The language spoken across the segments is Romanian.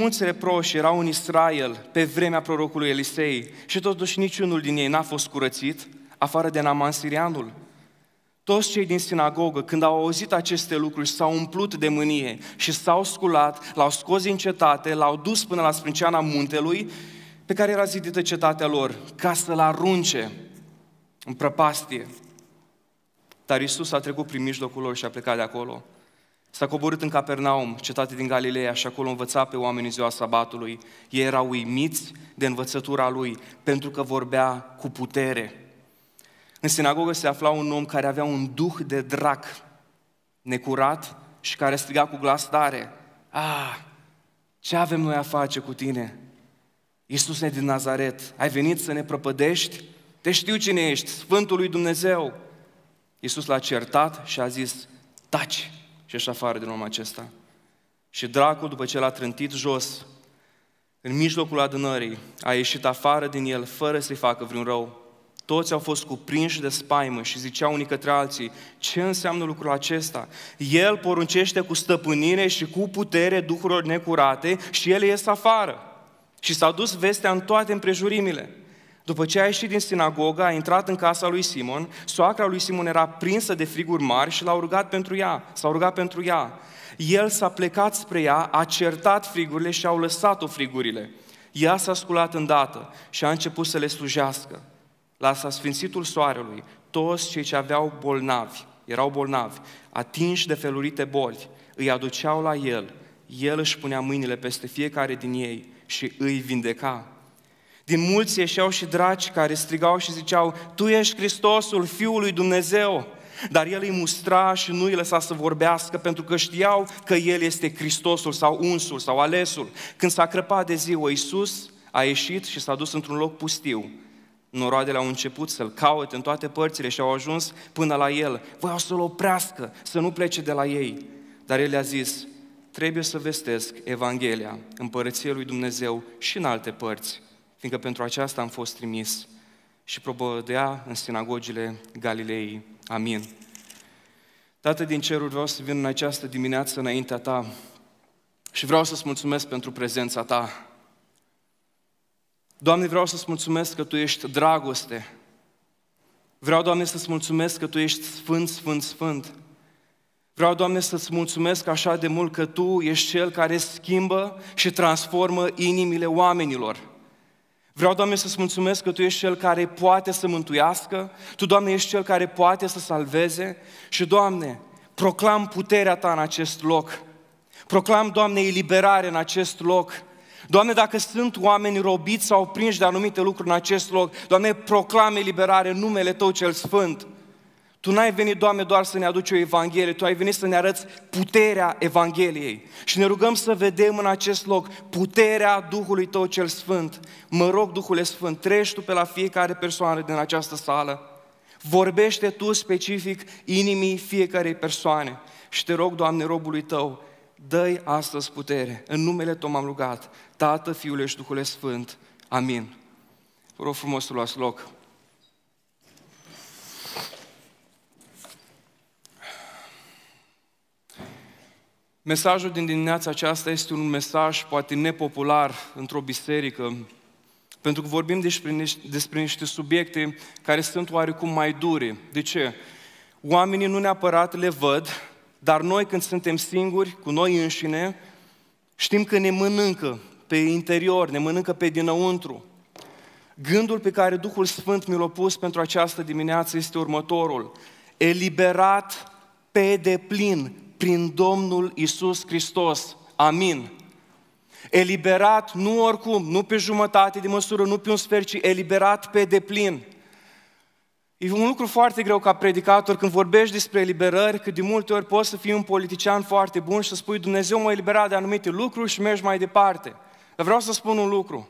mulți reproși erau în Israel pe vremea prorocului Elisei și totuși niciunul din ei n-a fost curățit, afară de Naman Sirianul. Toți cei din sinagogă, când au auzit aceste lucruri, s-au umplut de mânie și s-au sculat, l-au scos din cetate, l-au dus până la sprânceana muntelui pe care era zidită cetatea lor, ca să-l arunce în prăpastie. Dar Isus a trecut prin mijlocul lor și a plecat de acolo. S-a coborât în Capernaum, cetate din Galileea, și acolo învăța pe oamenii ziua sabatului. Ei erau uimiți de învățătura lui, pentru că vorbea cu putere. În sinagogă se afla un om care avea un duh de drac, necurat și care striga cu glas tare. Ah, ce avem noi a face cu tine? Iisuse din Nazaret, ai venit să ne prăpădești? Te știu cine ești, Sfântul lui Dumnezeu. Iisus l-a certat și a zis, taci și așa afară din omul acesta. Și dracul, după ce l-a trântit jos, în mijlocul adunării, a ieșit afară din el, fără să-i facă vreun rău. Toți au fost cuprinși de spaimă și ziceau unii către alții, ce înseamnă lucrul acesta? El poruncește cu stăpânire și cu putere duhurilor necurate și ele ies afară. Și s-a dus vestea în toate împrejurimile. După ce a ieșit din sinagogă, a intrat în casa lui Simon, soacra lui Simon era prinsă de friguri mari și l-a rugat pentru ea, s-a rugat pentru ea. El s-a plecat spre ea, a certat frigurile și au lăsat-o frigurile. Ea s-a sculat îndată și a început să le slujească. La sfințitul soarelui, toți cei ce aveau bolnavi, erau bolnavi, atinși de felurite boli, îi aduceau la el. El își punea mâinile peste fiecare din ei și îi vindeca. Din mulți ieșeau și draci care strigau și ziceau, Tu ești Hristosul, Fiul lui Dumnezeu. Dar el îi mustra și nu îi lăsa să vorbească pentru că știau că el este Hristosul sau unsul sau alesul. Când s-a crăpat de ziua, Iisus a ieșit și s-a dus într-un loc pustiu. Noroadele au început să-l caute în toate părțile și au ajuns până la el. Voiau să-l oprească, să nu plece de la ei. Dar el le-a zis, trebuie să vestesc Evanghelia, împărăției lui Dumnezeu și în alte părți fiindcă pentru aceasta am fost trimis și probădea în sinagogile Galilei. Amin. Tată din ceruri, vreau să vin în această dimineață înaintea Ta și vreau să-ți mulțumesc pentru prezența Ta. Doamne, vreau să-ți mulțumesc că Tu ești dragoste. Vreau, Doamne, să-ți mulțumesc că Tu ești sfânt, sfânt, sfânt. Vreau, Doamne, să-ți mulțumesc așa de mult că Tu ești Cel care schimbă și transformă inimile oamenilor. Vreau, Doamne, să-ți mulțumesc că Tu ești Cel care poate să mântuiască, Tu, Doamne, ești Cel care poate să salveze și, Doamne, proclam puterea Ta în acest loc. Proclam, Doamne, eliberare în acest loc. Doamne, dacă sunt oameni robiți sau prinși de anumite lucruri în acest loc, Doamne, proclam eliberare în numele Tău cel Sfânt. Tu n-ai venit, Doamne, doar să ne aduci o Evanghelie, Tu ai venit să ne arăți puterea Evangheliei. Și ne rugăm să vedem în acest loc puterea Duhului Tău cel Sfânt. Mă rog, Duhule Sfânt, treci Tu pe la fiecare persoană din această sală. Vorbește Tu specific inimii fiecarei persoane. Și te rog, Doamne, robului Tău, dă-i astăzi putere. În numele Tău m-am rugat, Tată, Fiule și Duhule Sfânt. Amin. Vă rog frumos să luați loc. Mesajul din dimineața aceasta este un mesaj poate nepopular într-o biserică, pentru că vorbim despre, despre niște subiecte care sunt oarecum mai dure. De ce? Oamenii nu neapărat le văd, dar noi când suntem singuri cu noi înșine, știm că ne mănâncă pe interior, ne mănâncă pe dinăuntru. Gândul pe care Duhul Sfânt mi l-a pus pentru această dimineață este următorul. Eliberat pe deplin prin Domnul Isus Hristos. Amin. Eliberat nu oricum, nu pe jumătate de măsură, nu pe un sfert, ci eliberat pe deplin. E un lucru foarte greu ca predicator când vorbești despre eliberări, că de multe ori poți să fii un politician foarte bun și să spui Dumnezeu m-a eliberat de anumite lucruri și mergi mai departe. Dar vreau să spun un lucru.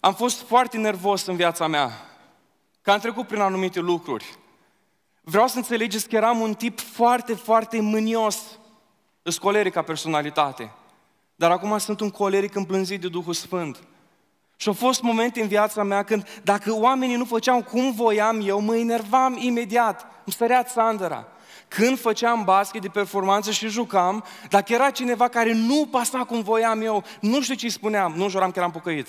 Am fost foarte nervos în viața mea, că am trecut prin anumite lucruri. Vreau să înțelegeți că eram un tip foarte, foarte mânios, îs coleric ca personalitate. Dar acum sunt un coleric împlânzit de Duhul Sfânt. Și au fost momente în viața mea când, dacă oamenii nu făceau cum voiam eu, mă enervam imediat, îmi sărea țandăra. când făceam basket de performanță și jucam, dacă era cineva care nu pasa cum voiam eu, nu știu ce spuneam, nu juram că eram pocăit.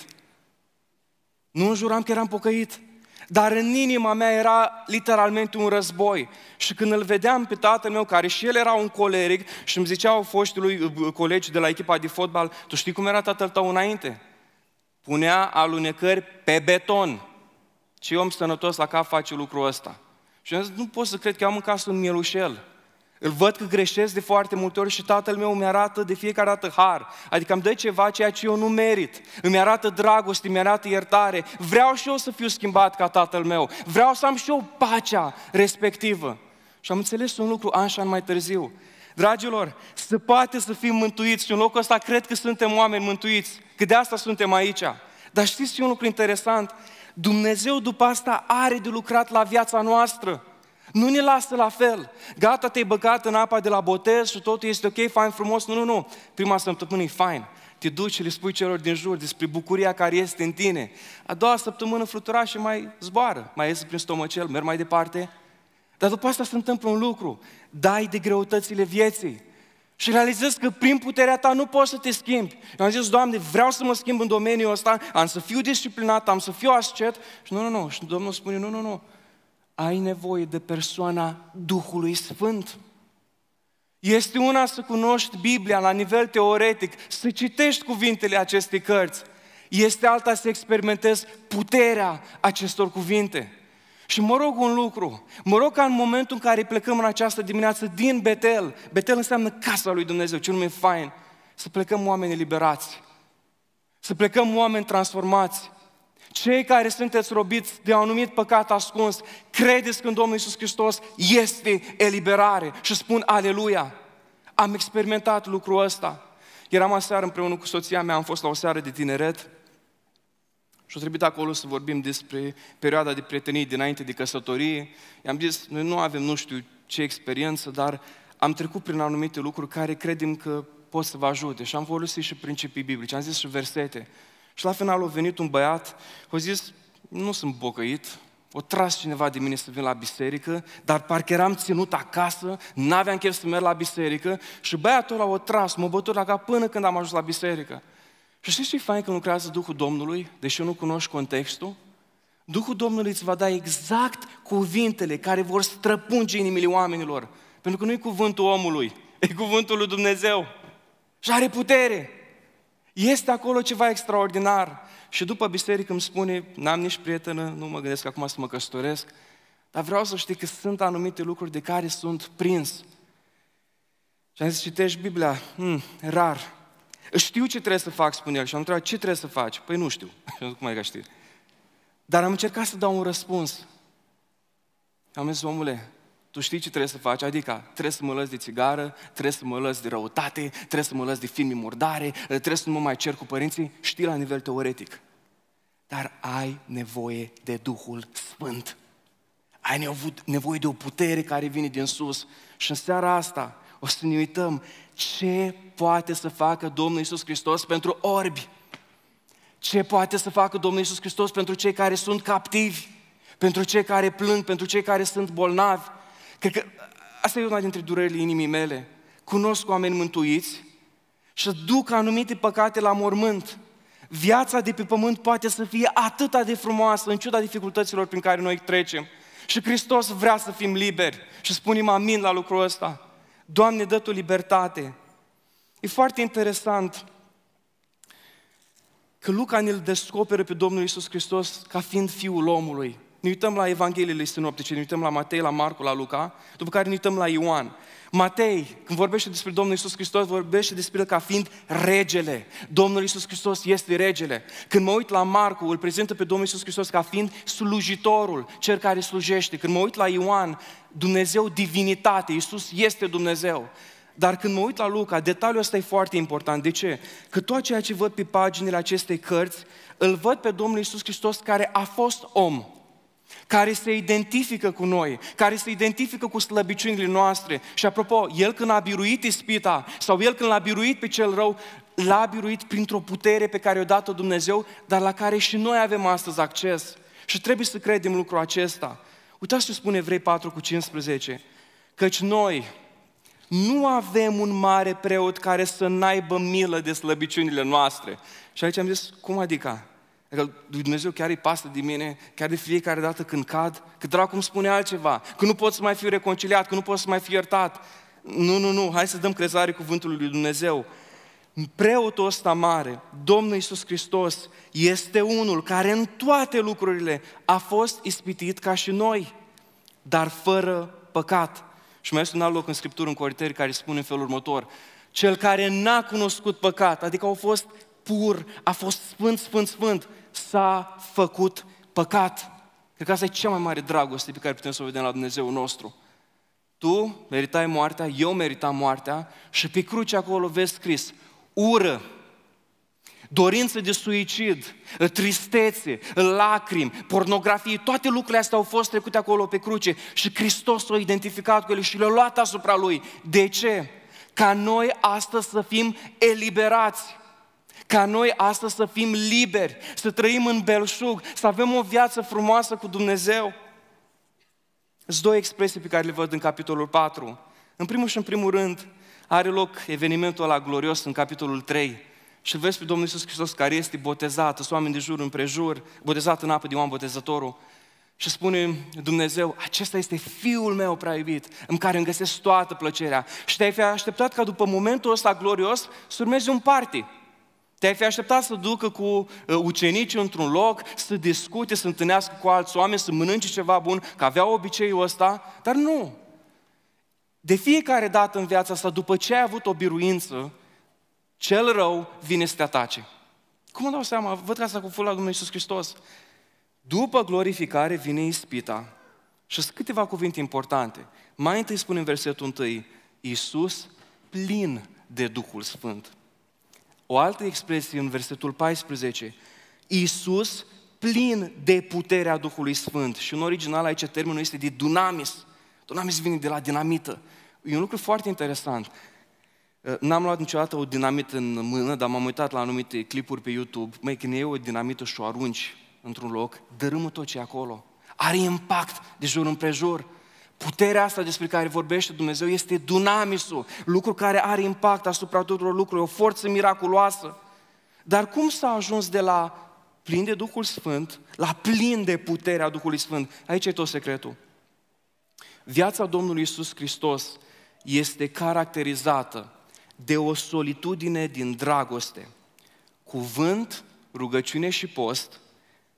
Nu juram că eram pocăit. Dar în inima mea era literalmente un război. Și când îl vedeam pe tatăl meu, care și el era un coleric, și îmi ziceau foștii lui uh, colegi de la echipa de fotbal, tu știi cum era tatăl tău înainte? Punea alunecări pe beton. Ce om sănătos la cap face lucrul ăsta? Și am zis, nu pot să cred că am în casă un mielușel. Îl văd că greșesc de foarte multe ori și tatăl meu mi arată de fiecare dată har. Adică îmi dă ceva ceea ce eu nu merit. Îmi arată dragoste, îmi arată iertare. Vreau și eu să fiu schimbat ca tatăl meu. Vreau să am și eu pacea respectivă. Și am înțeles un lucru an și an mai târziu. Dragilor, se poate să fim mântuiți și în locul ăsta cred că suntem oameni mântuiți, că de asta suntem aici. Dar știți un lucru interesant? Dumnezeu după asta are de lucrat la viața noastră. Nu ne lasă la fel. Gata, te-ai băgat în apa de la botez și totul este ok, fain, frumos. Nu, nu, nu. Prima săptămână e fain. Te duci și le spui celor din jur despre bucuria care este în tine. A doua săptămână flutura și mai zboară, mai iese prin stomacel, merg mai departe. Dar după asta se întâmplă un lucru. Dai de greutățile vieții. Și realizezi că prin puterea ta nu poți să te schimbi. Eu am zis, Doamne, vreau să mă schimb în domeniul ăsta, am să fiu disciplinat, am să fiu ascet. Și nu, nu, nu. Și Domnul spune, nu, nu, nu ai nevoie de persoana Duhului Sfânt. Este una să cunoști Biblia la nivel teoretic, să citești cuvintele acestei cărți. Este alta să experimentezi puterea acestor cuvinte. Și mă rog un lucru, mă rog ca în momentul în care plecăm în această dimineață din Betel, Betel înseamnă casa lui Dumnezeu, ce nume fain, să plecăm oameni eliberați, să plecăm oameni transformați, cei care sunteți robiți de un anumit păcat ascuns, credeți că în Domnul Iisus Hristos este eliberare și spun aleluia. Am experimentat lucrul ăsta. Eram aseară împreună cu soția mea, am fost la o seară de tineret și a trebuit acolo să vorbim despre perioada de prietenii dinainte de căsătorie. I-am zis, noi nu avem nu știu ce experiență, dar am trecut prin anumite lucruri care credem că pot să vă ajute. Și am folosit și principii biblice, am zis și versete. Și la final a venit un băiat, a zis, nu sunt bocăit, o tras cineva de mine să vin la biserică, dar parcă eram ținut acasă, n-aveam chef să merg la biserică și băiatul ăla o tras, mă bătut la cap până când am ajuns la biserică. Și știți ce e fain când lucrează Duhul Domnului, deși nu cunoști contextul? Duhul Domnului îți va da exact cuvintele care vor străpunge inimile oamenilor. Pentru că nu e cuvântul omului, e cuvântul lui Dumnezeu. Și are putere. Este acolo ceva extraordinar. Și după biserică îmi spune, n-am nici prietenă, nu mă gândesc acum să mă căsătoresc, dar vreau să știi că sunt anumite lucruri de care sunt prins. Și am zis, citești Biblia? Hmm, rar. Știu ce trebuie să fac, spune el. Și am întrebat, ce trebuie să faci? Păi nu știu. Cum ai că știi? Dar am încercat să dau un răspuns. Am zis, omule, tu știi ce trebuie să faci? Adică trebuie să mă lăsi de țigară, trebuie să mă lăsi de răutate, trebuie să mă lăsi de filme murdare, trebuie să nu mă mai cer cu părinții. Știi la nivel teoretic. Dar ai nevoie de Duhul Sfânt. Ai nevoie de o putere care vine din sus. Și în seara asta o să ne uităm ce poate să facă Domnul Isus Hristos pentru orbi. Ce poate să facă Domnul Isus Hristos pentru cei care sunt captivi, pentru cei care plâng, pentru cei care sunt bolnavi, Cred că asta e una dintre durerile inimii mele. Cunosc oameni mântuiți și duc anumite păcate la mormânt. Viața de pe pământ poate să fie atât de frumoasă în ciuda dificultăților prin care noi trecem. Și Hristos vrea să fim liberi. Și spunem amin la lucrul ăsta. Doamne, dă Tu libertate. E foarte interesant că Luca ne-l descoperă pe Domnul Isus Hristos ca fiind Fiul omului ne uităm la Evangheliile sinoptice, ne uităm la Matei, la Marcu, la Luca, după care ne uităm la Ioan. Matei, când vorbește despre Domnul Isus Hristos, vorbește despre el ca fiind regele. Domnul Isus Hristos este regele. Când mă uit la Marcu, îl prezintă pe Domnul Isus Hristos ca fiind slujitorul, cel care slujește. Când mă uit la Ioan, Dumnezeu divinitate, Isus este Dumnezeu. Dar când mă uit la Luca, detaliul ăsta e foarte important. De ce? Că tot ceea ce văd pe paginile acestei cărți, îl văd pe Domnul Isus Hristos care a fost om care se identifică cu noi, care se identifică cu slăbiciunile noastre. Și apropo, El când a biruit ispita sau El când l-a biruit pe cel rău, l-a biruit printr-o putere pe care o dat-o Dumnezeu, dar la care și noi avem astăzi acces. Și trebuie să credem lucrul acesta. Uitați ce spune Evrei 4 cu 15. Căci noi nu avem un mare preot care să n-aibă milă de slăbiciunile noastre. Și aici am zis, cum adică? Adică Dumnezeu chiar îi pasă de mine, chiar de fiecare dată când cad, că dracu cum spune altceva, că nu pot să mai fiu reconciliat, că nu pot să mai fiu iertat. Nu, nu, nu, hai să dăm crezare cuvântului lui Dumnezeu. Preotul ăsta mare, Domnul Iisus Hristos, este unul care în toate lucrurile a fost ispitit ca și noi, dar fără păcat. Și mai este un alt loc în Scriptură, în Corinteni, care spune în felul următor, cel care n-a cunoscut păcat, adică au fost pur, a fost sfânt, sfânt, sfânt, s-a făcut păcat. Cred că asta e cea mai mare dragoste pe care putem să o vedem la Dumnezeu nostru. Tu meritai moartea, eu meritam moartea și pe cruce acolo vezi scris ură, dorință de suicid, tristețe, lacrimi, pornografie, toate lucrurile astea au fost trecute acolo pe cruce și Hristos s-a identificat cu ele și le-a luat asupra Lui. De ce? Ca noi astăzi să fim eliberați. Ca noi astăzi să fim liberi, să trăim în belșug, să avem o viață frumoasă cu Dumnezeu. Sunt două expresii pe care le văd în capitolul 4. În primul și în primul rând, are loc evenimentul ăla glorios în capitolul 3 și vezi pe Domnul Iisus Hristos care este botezat, sunt oameni de jur împrejur, botezat în apă de Ioan Botezătorul. Și spune Dumnezeu, acesta este Fiul meu prea iubit, în care îmi găsesc toată plăcerea. Și te-ai fi așteptat ca după momentul ăsta glorios să urmezi un party. Te-ai fi așteptat să ducă cu uh, ucenicii într-un loc, să discute, să întâlnească cu alți oameni, să mănânce ceva bun, că avea obiceiul ăsta, dar nu. De fiecare dată în viața asta, după ce ai avut o biruință, cel rău vine să te atace. Cum îmi dau seama? Văd că asta cu la Domnul Iisus Hristos. După glorificare vine ispita. Și sunt câteva cuvinte importante. Mai întâi spune în versetul 1, Iisus plin de Duhul Sfânt. O altă expresie în versetul 14, Iisus plin de puterea Duhului Sfânt. Și în original aici termenul este de dunamis. Dunamis vine de la dinamită. E un lucru foarte interesant. Uh, n-am luat niciodată o dinamită în mână, dar m-am uitat la anumite clipuri pe YouTube. Măi, când e o dinamită și o arunci într-un loc, dărâmă tot ce e acolo. Are impact de jur împrejur. Puterea asta despre care vorbește Dumnezeu este dunamisul, lucru care are impact asupra tuturor lucrurilor, o forță miraculoasă. Dar cum s-a ajuns de la plin de Duhul Sfânt la plin de puterea Duhului Sfânt? Aici e tot secretul. Viața Domnului Isus Hristos este caracterizată de o solitudine din dragoste, cuvânt, rugăciune și post,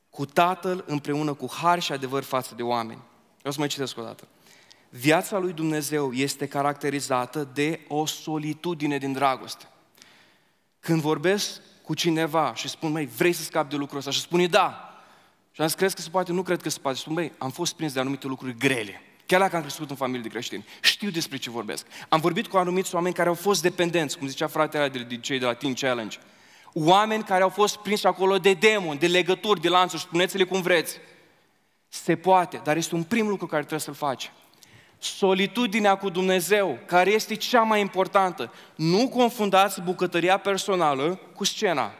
cu Tatăl împreună cu har și adevăr față de oameni. Vreau să mai citesc o dată. Viața lui Dumnezeu este caracterizată de o solitudine din dragoste. Când vorbesc cu cineva și spun, măi, vrei să scapi de lucrul ăsta? Și spune, da. Și am zis, crezi că se poate? Nu cred că se poate. Și spun, băi, am fost prins de anumite lucruri grele. Chiar dacă am crescut în familie de creștini, știu despre ce vorbesc. Am vorbit cu anumiți oameni care au fost dependenți, cum zicea fratele de, de cei de la Teen Challenge. Oameni care au fost prinși acolo de demoni, de legături, de lanțuri, spuneți-le cum vreți. Se poate, dar este un prim lucru care trebuie să-l faci. Solitudinea cu Dumnezeu, care este cea mai importantă. Nu confundați bucătăria personală cu scena.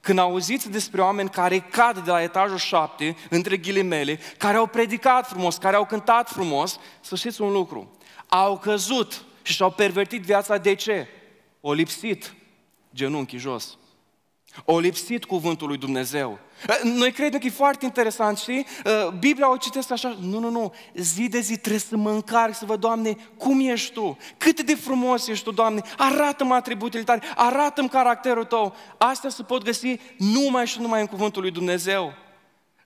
Când auziți despre oameni care cad de la etajul șapte, între ghilimele, care au predicat frumos, care au cântat frumos, să știți un lucru. Au căzut și și-au pervertit viața. De ce? O lipsit genunchii jos. O lipsit cuvântul lui Dumnezeu. Noi credem că e foarte interesant, știi? Biblia o citesc așa, nu, nu, nu, zi de zi trebuie să mă încarc, să văd, Doamne, cum ești Tu? Cât de frumos ești Tu, Doamne? Arată-mă atributele Tale, arată-mi caracterul Tău. Astea se pot găsi numai și numai în cuvântul lui Dumnezeu.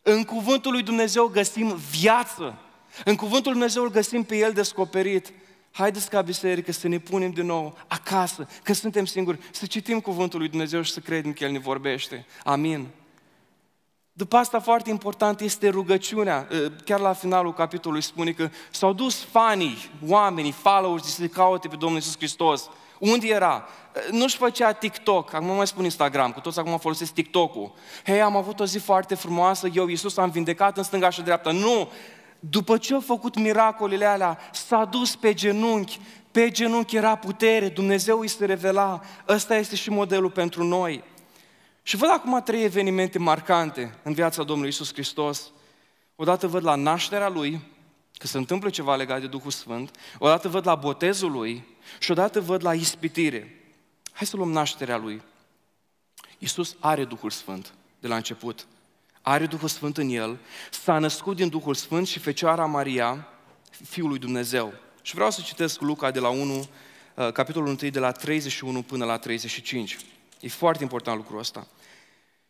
În cuvântul lui Dumnezeu găsim viață. În cuvântul lui Dumnezeu îl găsim pe El descoperit. Haideți ca biserică să ne punem din nou acasă, când suntem singuri, să citim Cuvântul lui Dumnezeu și să credem că El ne vorbește. Amin. După asta foarte important este rugăciunea. Chiar la finalul capitolului spune că s-au dus fanii, oamenii, followers, să caute pe Domnul Iisus Hristos. Unde era? Nu-și făcea TikTok, acum mai spun Instagram, că toți acum folosesc TikTok-ul. Hei, am avut o zi foarte frumoasă, eu, Iisus, am vindecat în stânga și dreapta. Nu! după ce a făcut miracolele alea, s-a dus pe genunchi, pe genunchi era putere, Dumnezeu îi se revela. Ăsta este și modelul pentru noi. Și văd acum trei evenimente marcante în viața Domnului Isus Hristos. Odată văd la nașterea Lui, că se întâmplă ceva legat de Duhul Sfânt, odată văd la botezul lui și odată văd la ispitire. Hai să luăm nașterea lui. Iisus are Duhul Sfânt de la început. Are Duhul Sfânt în el, s-a născut din Duhul Sfânt și Fecioara Maria, Fiul lui Dumnezeu. Și vreau să citesc Luca de la 1, uh, capitolul 1, de la 31 până la 35. E foarte important lucrul ăsta.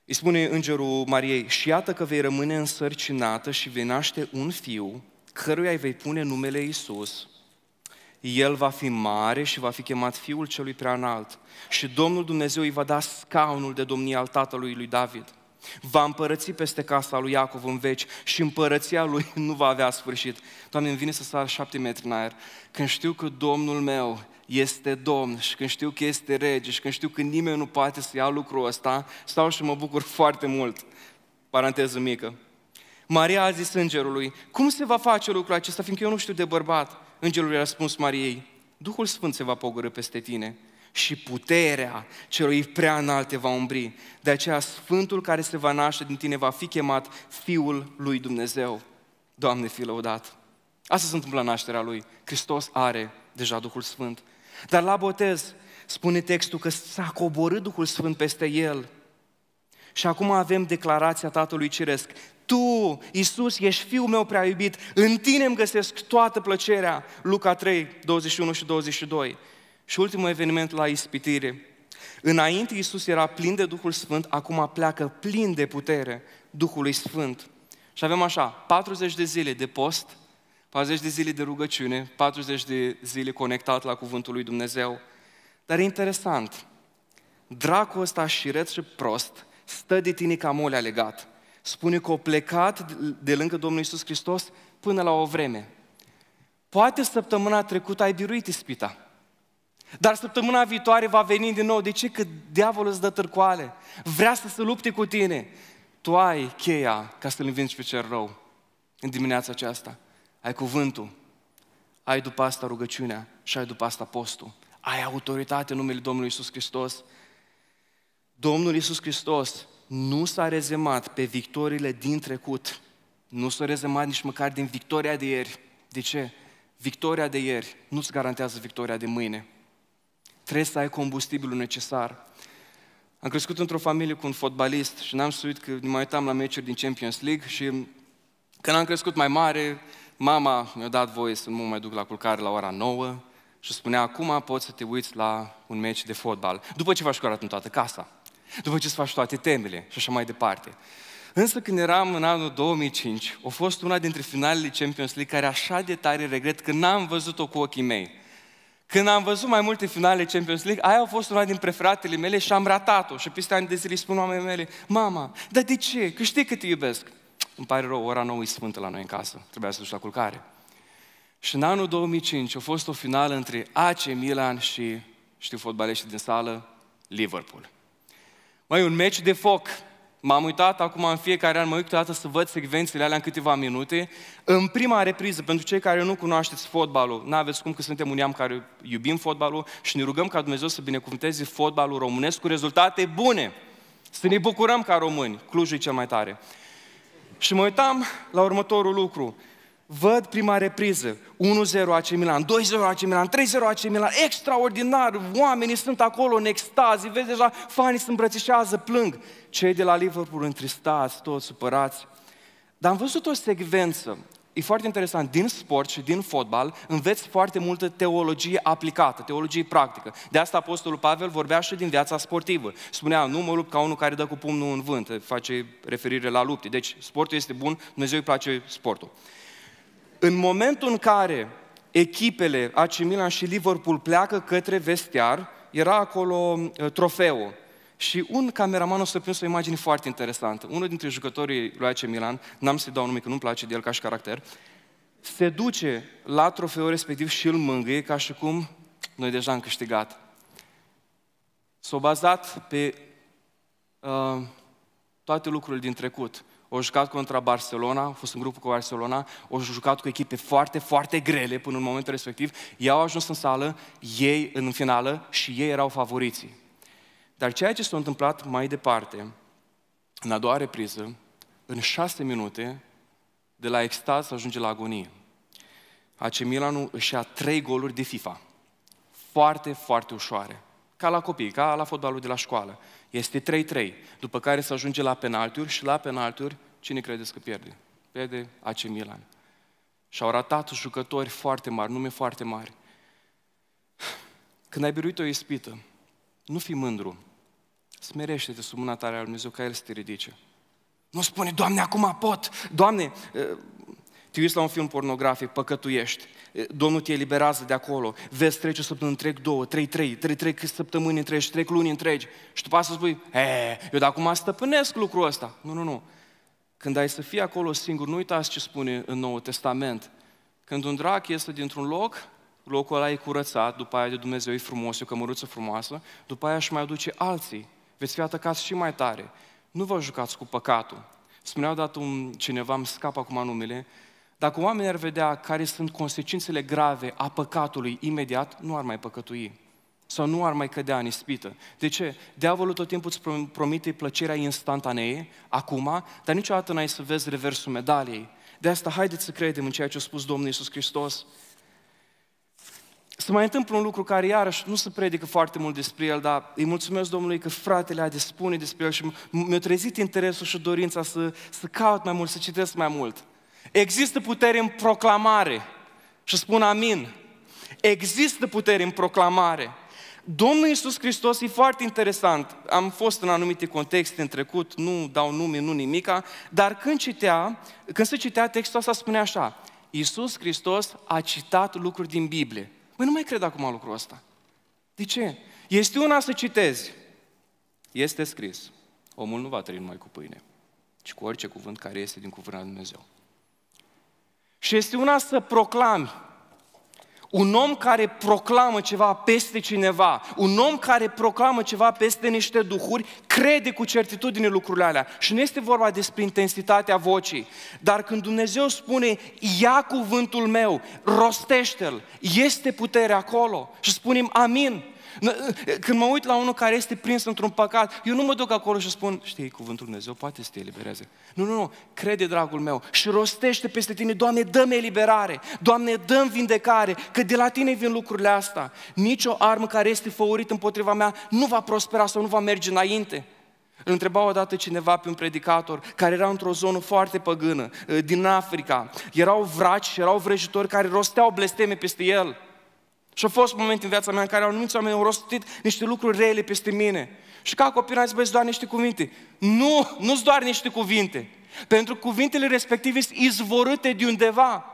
Îi spune îngerul Mariei, și iată că vei rămâne însărcinată și vei naște un fiu, căruia îi vei pune numele Iisus. El va fi mare și va fi chemat Fiul Celui Prea Înalt. Și Domnul Dumnezeu îi va da scaunul de domnie al tatălui lui David. Va împărăți peste casa lui Iacov în veci și împărăția lui nu va avea sfârșit. Doamne, îmi vine să sar șapte metri în aer. Când știu că Domnul meu este Domn și când știu că este rege și când știu că nimeni nu poate să ia lucrul ăsta, stau și mă bucur foarte mult. Paranteză mică. Maria a zis îngerului, cum se va face lucrul acesta, fiindcă eu nu știu de bărbat? Îngerul i-a răspuns Mariei, Duhul Sfânt se va pogorâ peste tine și puterea celui prea înalte va umbri. De aceea Sfântul care se va naște din tine va fi chemat Fiul lui Dumnezeu. Doamne, fi lăudat! Asta se întâmplă la nașterea lui. Hristos are deja Duhul Sfânt. Dar la botez spune textul că s-a coborât Duhul Sfânt peste el. Și acum avem declarația Tatălui Ceresc. Tu, Iisus, ești Fiul meu prea iubit, în tine îmi găsesc toată plăcerea. Luca 3, 21 și 22. Și ultimul eveniment la ispitire. Înainte Iisus era plin de Duhul Sfânt, acum pleacă plin de putere Duhului Sfânt. Și avem așa, 40 de zile de post, 40 de zile de rugăciune, 40 de zile conectat la Cuvântul lui Dumnezeu. Dar e interesant, dracul ăsta șiret și prost stă de tine ca molea legat. Spune că a plecat de lângă Domnul Isus Hristos până la o vreme. Poate săptămâna trecută ai biruit ispita. Dar săptămâna viitoare va veni din nou. De ce? Că diavolul îți dă târcoale. Vrea să se lupte cu tine. Tu ai cheia ca să-l învingi pe cel rău în dimineața aceasta. Ai cuvântul. Ai după asta rugăciunea și ai după asta postul. Ai autoritate în numele Domnului Isus Hristos. Domnul Isus Hristos nu s-a rezemat pe victoriile din trecut. Nu s-a rezemat nici măcar din victoria de ieri. De ce? Victoria de ieri nu-ți garantează victoria de mâine. Trebuie să ai combustibilul necesar. Am crescut într-o familie cu un fotbalist și n-am suit că ne mai uitam la meciuri din Champions League și când am crescut mai mare, mama mi-a dat voie să nu mă mai duc la culcare la ora 9 și spunea, acum poți să te uiți la un meci de fotbal. După ce faci curat în toată casa, după ce îți faci toate temele și așa mai departe. Însă când eram în anul 2005, a fost una dintre finalele Champions League care așa de tare regret că n-am văzut-o cu ochii mei. Când am văzut mai multe finale Champions League, aia a fost una din preferatele mele și am ratat-o. Și peste ani de zile spun oamenii mele, mama, dar de ce? Că știi că te iubesc. Îmi pare rău, ora nouă e sfântă la noi în casă. Trebuia să duci la culcare. Și în anul 2005 a fost o finală între AC Milan și, știu, fotbaliștii din sală, Liverpool. Mai un meci de foc. M-am uitat acum în fiecare an, mă uit câteodată să văd secvențele alea în câteva minute. În prima repriză, pentru cei care nu cunoașteți fotbalul, n-aveți cum că suntem un neam care iubim fotbalul și ne rugăm ca Dumnezeu să binecuvânteze fotbalul românesc cu rezultate bune. Să ne bucurăm ca români. Clujul e cel mai tare. Și mă uitam la următorul lucru. Văd prima repriză, 1-0 AC Milan, 2-0 AC Milan, 3-0 AC Milan, extraordinar, oamenii sunt acolo în extazi, vezi deja, fanii se îmbrățișează, plâng. Cei de la Liverpool întristați, toți supărați. Dar am văzut o secvență, e foarte interesant, din sport și din fotbal înveți foarte multă teologie aplicată, teologie practică. De asta Apostolul Pavel vorbea și din viața sportivă. Spunea, nu mă lupt ca unul care dă cu pumnul în vânt, face referire la lupte. Deci sportul este bun, Dumnezeu îi place sportul. În momentul în care echipele AC Milan și Liverpool pleacă către vestiar, era acolo uh, trofeul. Și un cameraman o să prins o imagine foarte interesantă. Unul dintre jucătorii lui AC Milan, n-am să-i dau nume că nu-mi place de el ca și caracter, se duce la trofeul respectiv și îl mângâie ca și cum noi deja am câștigat. S-a bazat pe uh, toate lucrurile din trecut. Au jucat contra Barcelona, au fost în grupul cu Barcelona, au jucat cu echipe foarte, foarte grele până în momentul respectiv. Ei au ajuns în sală, ei în finală și ei erau favoriții. Dar ceea ce s-a întâmplat mai departe, în a doua repriză, în șase minute, de la extaz ajunge la agonie. AC Milanul își ia trei goluri de FIFA. Foarte, foarte ușoare. Ca la copii, ca la fotbalul de la școală. Este 3-3, după care se ajunge la penaltiuri și la penaltiuri, cine credeți că pierde? Pierde AC Milan. Și au ratat jucători foarte mari, nume foarte mari. Când ai biruit o ispită, nu fi mândru. Smerește-te sub mâna tare al Dumnezeu ca El să te ridice. Nu spune, Doamne, acum pot! Doamne, te uiți la un film pornografic, păcătuiești, Domnul te eliberează de acolo, vezi, trece o săptămână întreg, două, trei, trei, trei, trei săptămâni întregi, trei luni întregi și după asta spui, e, eu de acum stăpânesc lucrul ăsta. Nu, nu, nu. Când ai să fii acolo singur, nu uitați ce spune în Noul Testament. Când un drac iese dintr-un loc, locul ăla e curățat, după aia de Dumnezeu e frumos, e o cămăruță frumoasă, după aia își mai aduce alții. Veți fi atacați și mai tare. Nu vă jucați cu păcatul. Spunea odată un cineva, îmi scap acum numele, dacă oamenii ar vedea care sunt consecințele grave a păcatului imediat, nu ar mai păcătui. Sau nu ar mai cădea în ispită. De ce? Diavolul tot timpul îți promite plăcerea instantanee, acum, dar niciodată n-ai să vezi reversul medaliei. De asta, haideți să credem în ceea ce a spus Domnul Iisus Hristos. Să mai întâmplă un lucru care iarăși nu se predică foarte mult despre el, dar îi mulțumesc Domnului că fratele a de spune despre el și mi-a trezit interesul și dorința să, să caut mai mult, să citesc mai mult. Există putere în proclamare. Și spun amin. Există putere în proclamare. Domnul Iisus Hristos e foarte interesant. Am fost în anumite contexte în trecut, nu dau nume, nu nimica, dar când citea, când se citea textul ăsta spune așa, Iisus Hristos a citat lucruri din Biblie. Măi, nu mai cred acum lucrul ăsta. De ce? Este una să citezi. Este scris. Omul nu va trăi numai cu pâine, ci cu orice cuvânt care este din cuvântul lui Dumnezeu. Și este una să proclami. Un om care proclamă ceva peste cineva, un om care proclamă ceva peste niște duhuri, crede cu certitudine lucrurile alea. Și nu este vorba despre intensitatea vocii. Dar când Dumnezeu spune, ia cuvântul meu, rostește-l, este putere acolo. Și spunem, amin. Când mă uit la unul care este prins într-un păcat, eu nu mă duc acolo și spun, știi, cuvântul Dumnezeu poate să te elibereze. Nu, nu, nu, crede, dragul meu, și rostește peste tine, Doamne, dă-mi eliberare, Doamne, dă-mi vindecare, că de la tine vin lucrurile astea. Nici o armă care este făurită împotriva mea nu va prospera sau nu va merge înainte. Îl întreba odată cineva pe un predicator care era într-o zonă foarte păgână, din Africa. Erau vraci și erau vrăjitori care rosteau blesteme peste el. Și au fost momente în viața mea în care au anumiți oameni au rostit niște lucruri rele peste mine. Și ca copil am zis, doar niște cuvinte. Nu, nu-s doar niște cuvinte. Pentru cuvintele respective sunt izvorâte de undeva.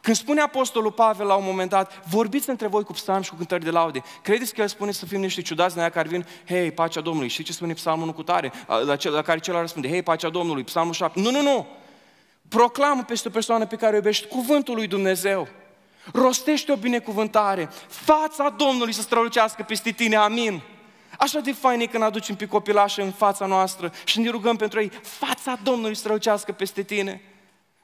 Când spune Apostolul Pavel la un moment dat, vorbiți între voi cu psalmi și cu cântări de laude. Credeți că el spune să fim niște ciudați din aia care vin, hei, pacea Domnului. Și ce spune psalmul 1 cu tare? La, cel, la care celălalt răspunde, hei, pacea Domnului, psalmul 7. Nu, nu, nu! Proclamă peste o persoană pe care o iubești cuvântul lui Dumnezeu. Rostește o binecuvântare. Fața Domnului să strălucească peste tine, amin. Așa de fain e când aducem pe copilașă în fața noastră și ne rugăm pentru ei, fața Domnului strălucească peste tine.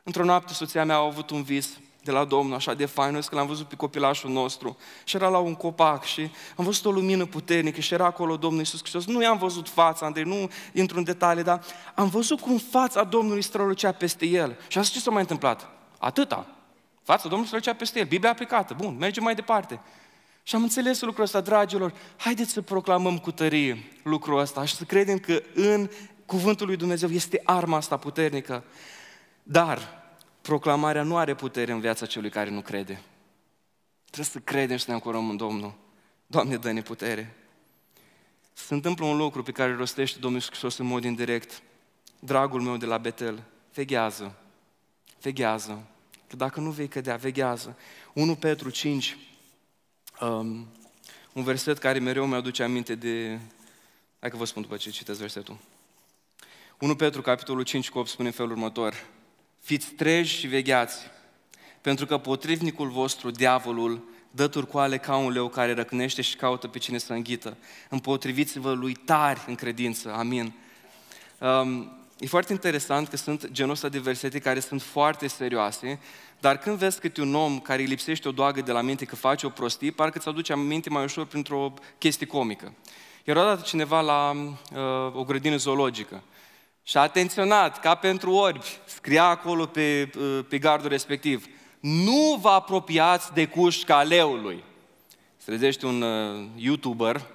Într-o noapte soția mea a avut un vis de la Domnul, așa de fain, că l-am văzut pe copilașul nostru și era la un copac și am văzut o lumină puternică și era acolo Domnul Iisus Hristos. Nu i-am văzut fața, Andrei, nu intru în detalii, dar am văzut cum fața Domnului strălucea peste el. Și asta ce s-a mai întâmplat? Atâta. Fața Domnului strălucea peste el, Biblia aplicată, bun, mergem mai departe. Și am înțeles lucrul ăsta, dragilor, haideți să proclamăm cu tărie lucrul ăsta și să credem că în cuvântul lui Dumnezeu este arma asta puternică. Dar proclamarea nu are putere în viața celui care nu crede. Trebuie să credem și să ne ancorăm în Domnul. Doamne, dă-ne putere. Se întâmplă un lucru pe care îl rostește Domnul Iisus în mod indirect. Dragul meu de la Betel, veghează, veghează, că dacă nu vei cădea, veghează. 1 Petru 5, um, un verset care mereu mi-aduce aminte de... Hai că vă spun după ce citesc versetul. 1 Petru, capitolul 5, cu 8, spune în felul următor. Fiți treji și vegheați, pentru că potrivnicul vostru, diavolul, dă turcoale ca un leu care răcnește și caută pe cine să înghită. Împotriviți-vă lui tari în credință. Amin. Um, E foarte interesant că sunt genul ăsta de versete care sunt foarte serioase, dar când vezi câte un om care îi lipsește o doagă de la minte că face o prostie, parcă îți aduce aminte mai ușor printr-o chestie comică. Era odată cineva la uh, o grădină zoologică și a atenționat, ca pentru orbi, scria acolo pe, uh, pe gardul respectiv, nu vă apropiați de cușca leului. Se trezește un uh, YouTuber,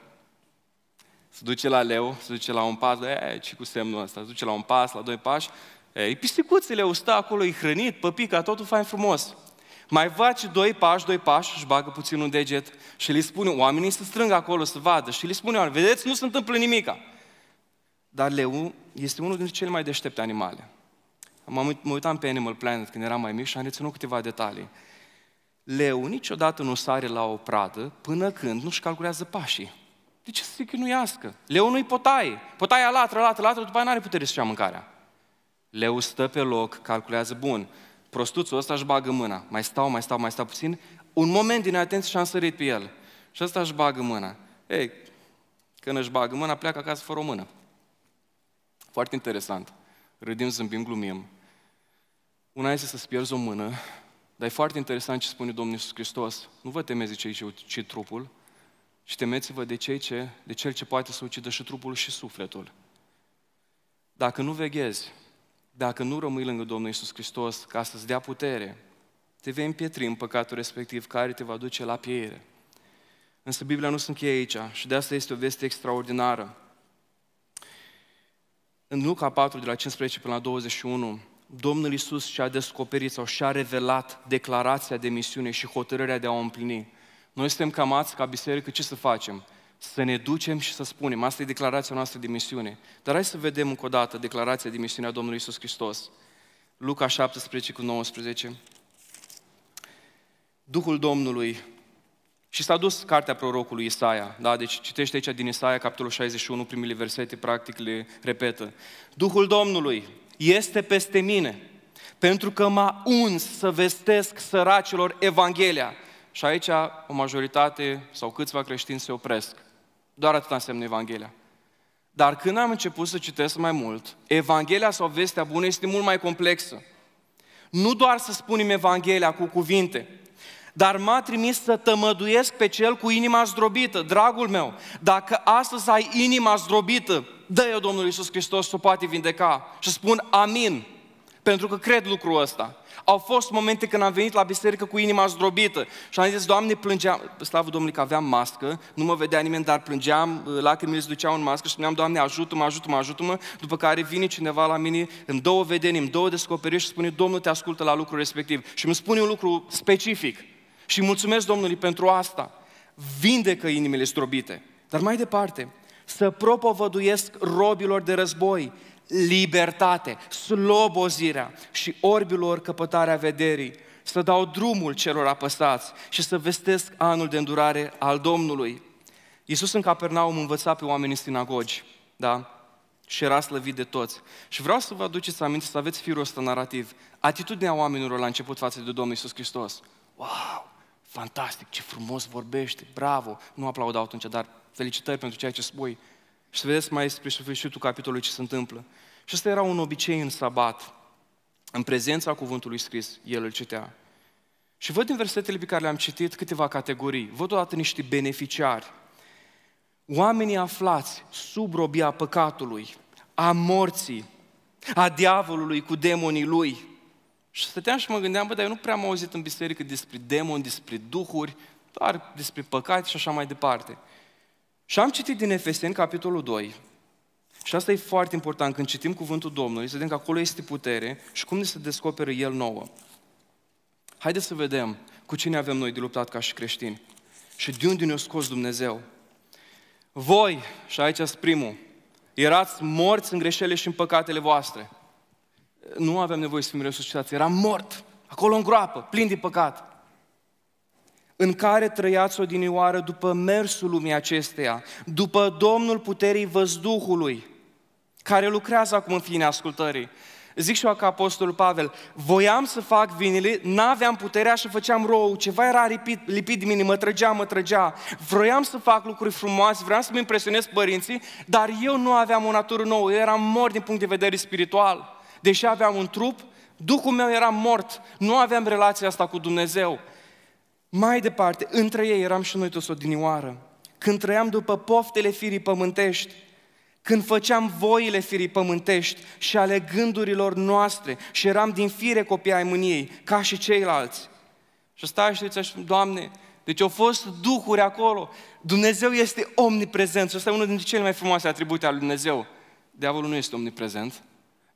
se duce la leu, se duce la un pas, e, ce cu semnul ăsta, se duce la un pas, la doi pași, e, pisticuțele, o stă acolo, e hrănit, păpica, totul fain frumos. Mai face doi pași, doi pași, își bagă puțin un deget și le spune, oamenii să strângă acolo să vadă și le spune, vedeți, nu se întâmplă nimica. Dar leu este unul dintre cele mai deștepte animale. Mă uitam pe Animal Planet când eram mai mic și am reținut câteva detalii. Leu niciodată nu sare la o pradă până când nu-și calculează pașii. De ce să se chinuiască? Leu nu-i potaie. Potaia latră, latră, latră, după aia n-are putere să-și ia mâncarea. Leu stă pe loc, calculează bun. Prostuțul ăsta își bagă mâna. Mai stau, mai stau, mai stau puțin. Un moment din atenție și am sărit pe el. Și ăsta își bagă mâna. Ei, când își bagă mâna, pleacă acasă fără o mână. Foarte interesant. Râdim, zâmbim, glumim. Una este să-ți pierzi o mână, dar e foarte interesant ce spune Domnul Iisus Hristos. Nu vă temeți de cei ce ucid trupul, și temeți-vă de, cei ce, de cel ce poate să ucidă și trupul și sufletul. Dacă nu veghezi, dacă nu rămâi lângă Domnul Iisus Hristos ca să-ți dea putere, te vei împietri în păcatul respectiv care te va duce la pieire. Însă Biblia nu se încheie aici și de asta este o veste extraordinară. În Luca 4, de la 15 până la 21, Domnul Iisus și-a descoperit sau și-a revelat declarația de misiune și hotărârea de a o împlini. Noi suntem camați ca biserică, ce să facem? Să ne ducem și să spunem, asta e declarația noastră de misiune. Dar hai să vedem încă o dată declarația de misiune a Domnului Iisus Hristos. Luca 17 cu 19. Duhul Domnului și s-a dus cartea prorocului Isaia, da? deci citește aici din Isaia, capitolul 61, primele versete, practic le repetă. Duhul Domnului este peste mine, pentru că m-a uns să vestesc săracilor Evanghelia. Și aici o majoritate sau câțiva creștini se opresc. Doar atât înseamnă Evanghelia. Dar când am început să citesc mai mult, Evanghelia sau vestea bună este mult mai complexă. Nu doar să spunem Evanghelia cu cuvinte, dar m-a trimis să tămăduiesc pe cel cu inima zdrobită. Dragul meu, dacă astăzi ai inima zdrobită, dă-i Domnul Iisus Hristos să o poate vindeca. Și spun amin, pentru că cred lucrul ăsta. Au fost momente când am venit la biserică cu inima zdrobită și am zis, Doamne, plângeam, slavă Domnului că aveam mască, nu mă vedea nimeni, dar plângeam, lacrimile se duceau în mască și spuneam, Doamne, ajută-mă, ajută-mă, ajută-mă, după care vine cineva la mine în două vedeni, în două descoperiri și spune, Domnul te ascultă la lucrul respectiv. Și îmi spune un lucru specific. Și mulțumesc Domnului pentru asta. Vindecă inimile zdrobite. Dar mai departe, să propovăduiesc robilor de război, libertate, slobozirea și orbilor căpătarea vederii, să dau drumul celor apăsați și să vestesc anul de îndurare al Domnului. Iisus în Capernaum învăța pe oamenii în sinagogi, da? Și era slăvit de toți. Și vreau să vă aduceți aminte, să aveți firul ăsta narrativ. Atitudinea oamenilor la început față de Domnul Iisus Hristos. Wow! Fantastic, ce frumos vorbește, bravo! Nu aplaudau atunci, dar felicitări pentru ceea ce spui. Și să vedeți mai spre sfârșitul capitolului ce se întâmplă. Și ăsta era un obicei în sabat, în prezența cuvântului scris, el îl citea. Și văd în versetele pe care le-am citit câteva categorii. Văd odată niște beneficiari. Oamenii aflați sub robia păcatului, a morții, a diavolului cu demonii lui. Și stăteam și mă gândeam, bă, dar eu nu prea am auzit în biserică despre demoni, despre duhuri, doar despre păcate și așa mai departe. Și am citit din Efeseni, capitolul 2, și asta e foarte important, când citim cuvântul Domnului, să vedem că acolo este putere și cum ne se descoperă El nouă. Haideți să vedem cu cine avem noi de luptat ca și creștini și de unde ne-a scos Dumnezeu. Voi, și aici sunt primul, erați morți în greșelile și în păcatele voastre. Nu avem nevoie să fim resuscitați, eram mort, acolo în groapă, plin de păcat în care trăiați odinioară după mersul lumii acesteia, după Domnul puterii văzduhului, care lucrează acum în fine ascultării. Zic și eu ca Apostolul Pavel, voiam să fac vinile, n-aveam puterea și făceam rău, ceva era lipit, lipit de mine, mă trăgea, mă trăgea. Vroiam să fac lucruri frumoase, vreau să-mi impresionez părinții, dar eu nu aveam o natură nouă, eu eram mort din punct de vedere spiritual. Deși aveam un trup, Duhul meu era mort, nu aveam relația asta cu Dumnezeu. Mai departe, între ei eram și noi toți odinioară. Când trăiam după poftele firii pământești, când făceam voile firii pământești și ale gândurilor noastre și eram din fire copii ai mâniei, ca și ceilalți. Și stați și zice, Doamne, deci au fost duhuri acolo. Dumnezeu este omniprezent și asta e unul dintre cele mai frumoase atribute ale lui Dumnezeu. Diavolul nu este omniprezent.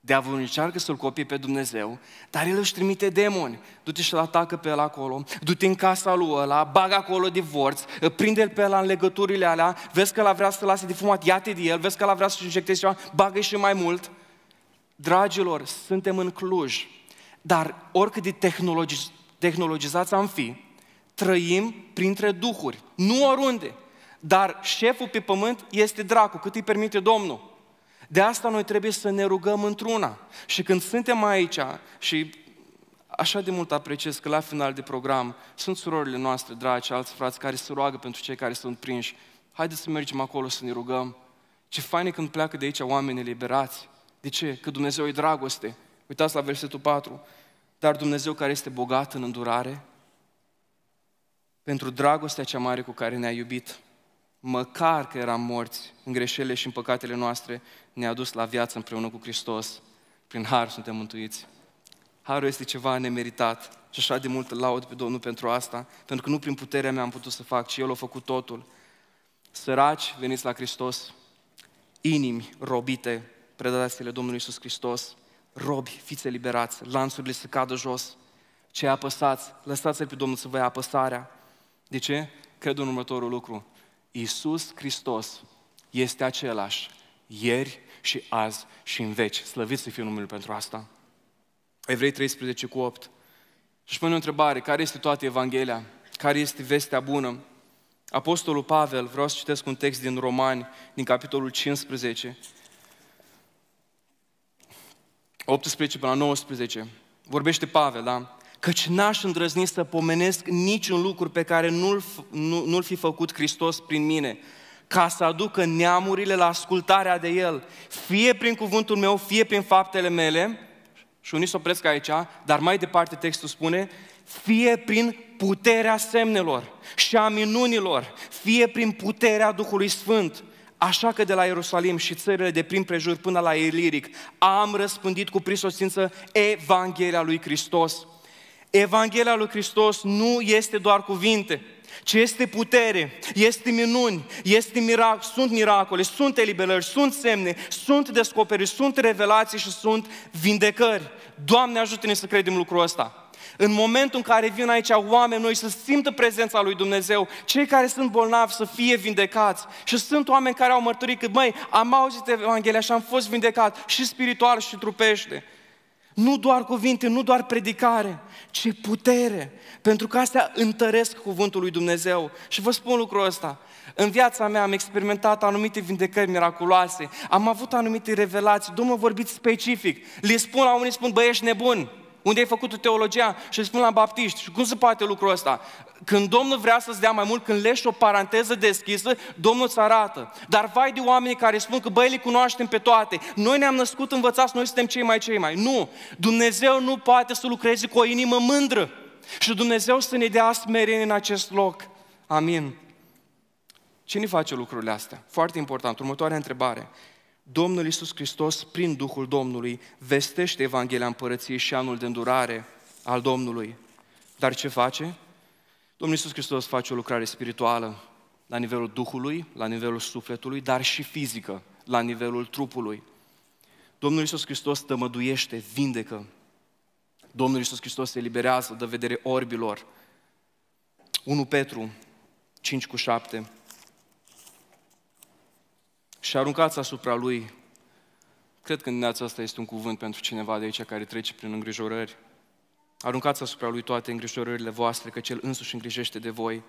Diavolul încearcă să-l copie pe Dumnezeu, dar el își trimite demoni. Du-te și-l atacă pe el acolo, du-te în casa lui ăla, bagă acolo divorț, prinde-l pe ăla în legăturile alea, vezi că la vrea să lase de fumat, ia-te de el, vezi că la vrea să-și injecteze ceva, bagă și mai mult. Dragilor, suntem în Cluj, dar oricât de tehnologi- tehnologizați am fi, trăim printre duhuri, nu oriunde. Dar șeful pe pământ este dracu, cât îi permite Domnul. De asta noi trebuie să ne rugăm într-una. Și când suntem aici și așa de mult apreciez că la final de program sunt surorile noastre dragi, alți frați care se roagă pentru cei care sunt prinși. Haideți să mergem acolo să ne rugăm. Ce fain e când pleacă de aici oameni eliberați. De ce? Că Dumnezeu e dragoste. Uitați la versetul 4. Dar Dumnezeu care este bogat în îndurare, pentru dragostea cea mare cu care ne-a iubit, măcar că eram morți în greșelile și în păcatele noastre, ne-a dus la viață împreună cu Hristos. Prin har suntem mântuiți. Harul este ceva nemeritat și așa de mult laud pe Domnul pentru asta, pentru că nu prin puterea mea am putut să fac, ci El a făcut totul. Săraci, veniți la Hristos, inimi robite, predați-le Domnului Iisus Hristos, robi, fiți eliberați, lanțurile să cadă jos, cei apăsați, lăsați-L pe Domnul să vă ia apăsarea. De ce? Cred în următorul lucru. Iisus Hristos este același ieri și azi și în veci. Slăviți să fie numele pentru asta. Evrei 13 cu 8. Și își pune o întrebare, care este toată Evanghelia? Care este vestea bună? Apostolul Pavel, vreau să citesc un text din Romani, din capitolul 15, 18 până la 19. Vorbește Pavel, da? Căci n-aș îndrăzni să pomenesc niciun lucru pe care nu-l, nu, nu-l fi făcut Hristos prin mine, ca să aducă neamurile la ascultarea de El, fie prin cuvântul meu, fie prin faptele mele, și unii se opresc aici, dar mai departe textul spune, fie prin puterea semnelor și a minunilor, fie prin puterea Duhului Sfânt. Așa că de la Ierusalim și țările de prin prejur până la Iliric am răspândit cu prisosință Evanghelia lui Hristos. Evanghelia lui Hristos nu este doar cuvinte, ci este putere, este minuni, este mirac- sunt miracole, sunt eliberări, sunt semne, sunt descoperiri, sunt revelații și sunt vindecări. Doamne ajută-ne să credem lucrul ăsta. În momentul în care vin aici oameni noi să simtă prezența lui Dumnezeu, cei care sunt bolnavi să fie vindecați. Și sunt oameni care au mărturit că, măi, am auzit Evanghelia și am fost vindecat și spiritual și trupește. Nu doar cuvinte, nu doar predicare, ci putere. Pentru că astea întăresc cuvântul lui Dumnezeu. Și vă spun lucrul ăsta. În viața mea am experimentat anumite vindecări miraculoase, am avut anumite revelații, Domnul a vorbit specific. Le spun la unii, spun, băi, ești nebun. Unde ai făcut teologia? Și îi spun la baptiști. Și cum se poate lucrul ăsta? Când Domnul vrea să-ți dea mai mult, când leși o paranteză deschisă, Domnul îți arată. Dar vai de oamenii care spun că băi, le cunoaștem pe toate. Noi ne-am născut învățați, noi suntem cei mai cei mai. Nu! Dumnezeu nu poate să lucreze cu o inimă mândră. Și Dumnezeu să ne dea smerenie în acest loc. Amin. Cine face lucrurile astea? Foarte important. Următoarea întrebare. Domnul Iisus Hristos, prin Duhul Domnului, vestește Evanghelia Împărăției și anul de îndurare al Domnului. Dar ce face? Domnul Iisus Hristos face o lucrare spirituală la nivelul Duhului, la nivelul sufletului, dar și fizică, la nivelul trupului. Domnul Iisus Hristos tămăduiește, vindecă. Domnul Iisus Hristos se eliberează, dă vedere orbilor. 1 Petru 5 cu 7 și aruncați asupra lui. Cred că în dimineața asta este un cuvânt pentru cineva de aici care trece prin îngrijorări. Aruncați asupra lui toate îngrijorările voastre, că cel însuși îngrijește de voi.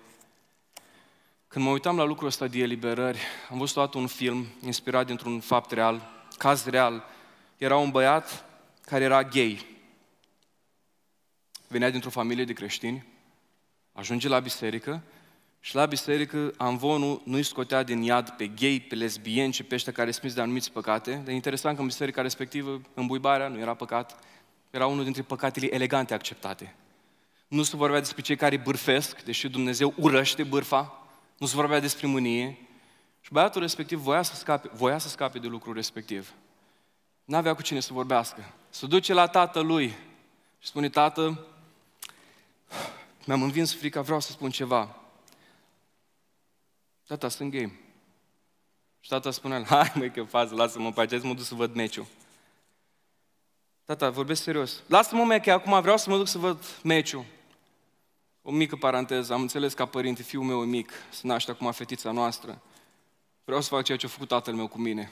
Când mă uitam la lucrul ăsta de eliberări, am văzut toată un film inspirat dintr-un fapt real, caz real. Era un băiat care era gay. Venea dintr-o familie de creștini, ajunge la biserică și la biserică amvonul nu-i scotea din iad pe gay, pe lesbieni și pe ăștia care sunt de anumiți păcate. Dar interesant că în biserica respectivă îmbuibarea nu era păcat, era unul dintre păcatele elegante acceptate. Nu se vorbea despre cei care bârfesc, deși Dumnezeu urăște bârfa, nu se vorbea despre mânie. Și băiatul respectiv voia să scape, voia să scape de lucrul respectiv. N-avea cu cine să vorbească. Se duce la tatălui și spune, tată, mi-am învins frica, vreau să spun ceva. Tata, sunt game. Și tata spunea, hai măi că fază, lasă-mă pe aceea, mă duc să văd meciul. Tata, vorbesc serios. Lasă-mă mea că acum vreau să mă duc să văd meciul. O mică paranteză, am înțeles ca părinte, fiul meu e mic, se naște acum fetița noastră. Vreau să fac ceea ce a făcut tatăl meu cu mine.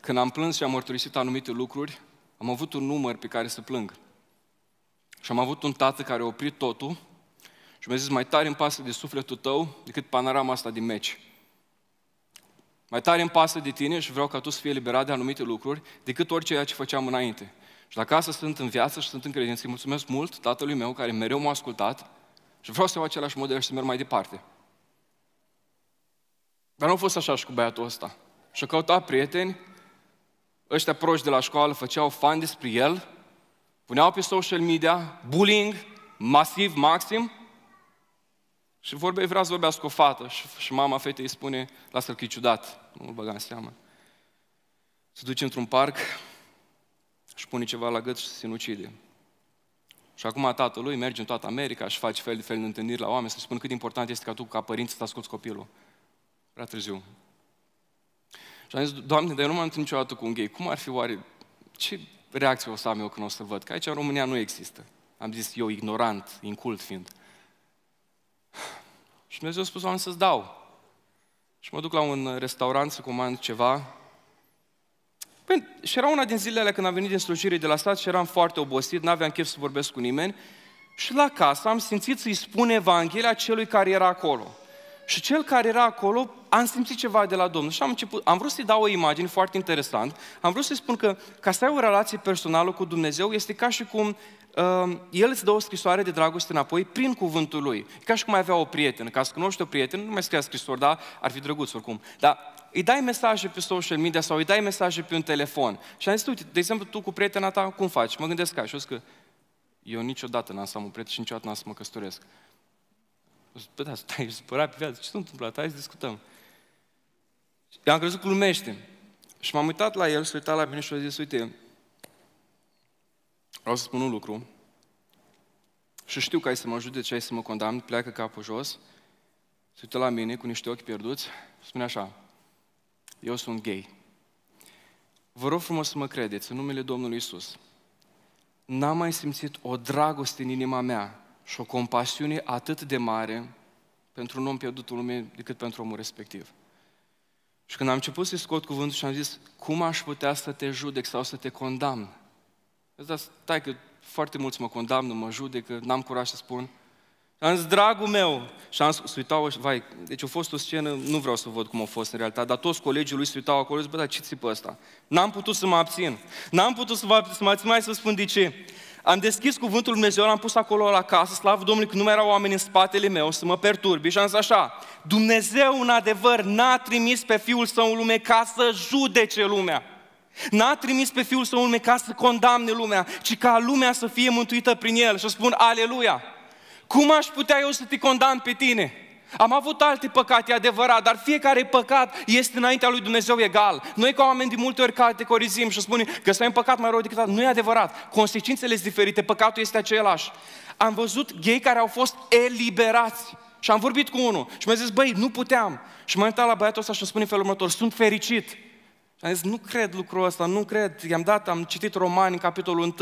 Când am plâns și am mărturisit anumite lucruri, am avut un număr pe care să plâng. Și am avut un tată care a oprit totul și mi-a zis, mai tare îmi pasă de sufletul tău decât panorama asta din meci. Mai tare îmi pasă de tine și vreau ca tu să fii eliberat de anumite lucruri decât orice ce făceam înainte. Și dacă asta sunt în viață și sunt în credință, îi mulțumesc mult tatălui meu care mereu m-a ascultat și vreau să iau același model și să merg mai departe. Dar nu a fost așa și cu băiatul ăsta. Și-a căutat prieteni, ăștia proști de la școală făceau fan despre el, puneau pe social media, bullying, masiv, maxim, și vorbe, vrea să vorbească cu o fată și, și mama fetei îi spune, lasă-l că e ciudat, nu-l băga în seamă. Se duce într-un parc și pune ceva la gât și se sinucide. Și acum tatălui merge în toată America și face fel de fel de întâlniri la oameni să spun cât de important este ca tu, ca părinți, să asculți copilul. Prea târziu. Și am zis, Doamne, dar eu nu m-am întâlnit niciodată cu un gay. Cum ar fi oare, ce reacție o să am eu când o să văd? Că aici în România nu există. Am zis eu, ignorant, incult fiind. Și Dumnezeu a spus, oameni, să-ți dau. Și mă duc la un restaurant să comand ceva. Păi, și era una din zilele când am venit din slujire de la stat și eram foarte obosit, n-aveam chef să vorbesc cu nimeni. Și la casă am simțit să-i spun Evanghelia celui care era acolo. Și cel care era acolo, am simțit ceva de la Domnul și am început, am vrut să-i dau o imagine foarte interesant, am vrut să-i spun că ca să ai o relație personală cu Dumnezeu este ca și cum uh, El îți dă o scrisoare de dragoste înapoi prin cuvântul Lui. E ca și cum ai avea o prietenă, ca să cunoști o prietenă, nu mai scria scrisori, da? Ar fi drăguț oricum. Dar îi dai mesaje pe social media sau îi dai mesaje pe un telefon. Și am zis, uite, de exemplu, tu cu prietena ta, cum faci? Mă gândesc ca și că eu niciodată n-am să am un prieten și niciodată n-am să mă căsătoresc. Păi da, stai, supărat pe viață, ce s-a întâmplat? Hai să discutăm. Eu am crezut că glumește. Și m-am uitat la el, s-a uitat la mine și a zis, uite, vreau să spun un lucru și știu că ai să mă ajute și ai să mă condamn, pleacă capul jos, se uită la mine cu niște ochi pierduți și spune așa, eu sunt gay. Vă rog frumos să mă credeți, în numele Domnului Isus. N-am mai simțit o dragoste în inima mea și o compasiune atât de mare pentru un om pierdut în lume decât pentru omul respectiv. Și când am început să-i scot cuvântul și am zis, cum aș putea să te judec sau să te condamn? Dar stai că foarte mulți mă condamnă, mă judecă, n-am curaj să spun. Am zis, dragul meu, și am să uitau, vai, deci a fost o scenă, nu vreau să văd cum a fost în realitate, dar toți colegii lui se uitau acolo, zic, bă, dar ce țipă ăsta? N-am putut să mă abțin. N-am putut să mă, să mă abțin, mai să spun de ce. Am deschis cuvântul Dumnezeu, l-am pus acolo la casă, slavă Domnului că nu mai erau oameni în spatele meu să mă perturbi și am zis așa, Dumnezeu în adevăr n-a trimis pe Fiul Său în lume ca să judece lumea. N-a trimis pe Fiul Său în lume ca să condamne lumea, ci ca lumea să fie mântuită prin El. Și spun, aleluia! Cum aș putea eu să te condamn pe tine? Am avut alte păcate, e adevărat, dar fiecare păcat este înaintea lui Dumnezeu egal. Noi ca oameni de multe ori categorizim și spunem că să un păcat mai rău decât altul. Nu e adevărat. Consecințele sunt diferite, păcatul este același. Am văzut gay care au fost eliberați. Și am vorbit cu unul și mi-a zis, băi, nu puteam. Și m-am uitat la băiatul ăsta și spune felul următor, sunt fericit. Și am zis, nu cred lucrul ăsta, nu cred. I-am dat, am citit romani în capitolul 1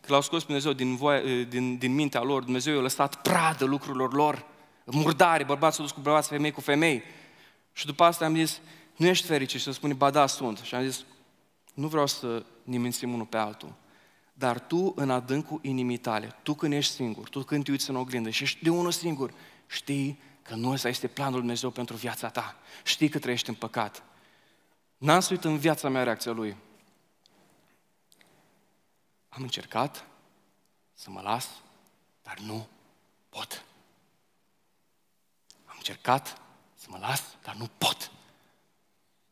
că l-au scos Dumnezeu din, voie, din, din mintea lor, Dumnezeu i-a lăsat pradă lucrurilor lor, murdare, bărbați s-au dus cu bărbați, femei cu femei. Și după asta am zis, nu ești fericit și să spune, ba da, sunt. Și am zis, nu vreau să ne mințim unul pe altul. Dar tu, în adâncul inimii tale, tu când ești singur, tu când te uiți în oglindă și ești de unul singur, știi că nu ăsta este planul Lui Dumnezeu pentru viața ta. Știi că trăiești în păcat. N-am suit în viața mea reacția Lui. Am încercat să mă las, dar nu pot. Am încercat să mă las, dar nu pot.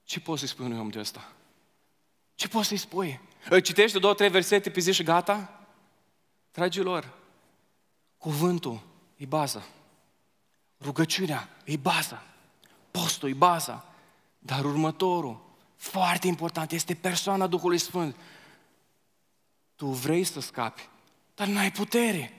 Ce poți să-i spui unui om de ăsta? Ce poți să-i spui? Îi citești două, trei versete pe zi și gata? Dragilor, cuvântul e baza. Rugăciunea e baza. Postul e baza. Dar următorul, foarte important, este persoana Duhului Sfânt tu vrei să scapi, dar n-ai putere.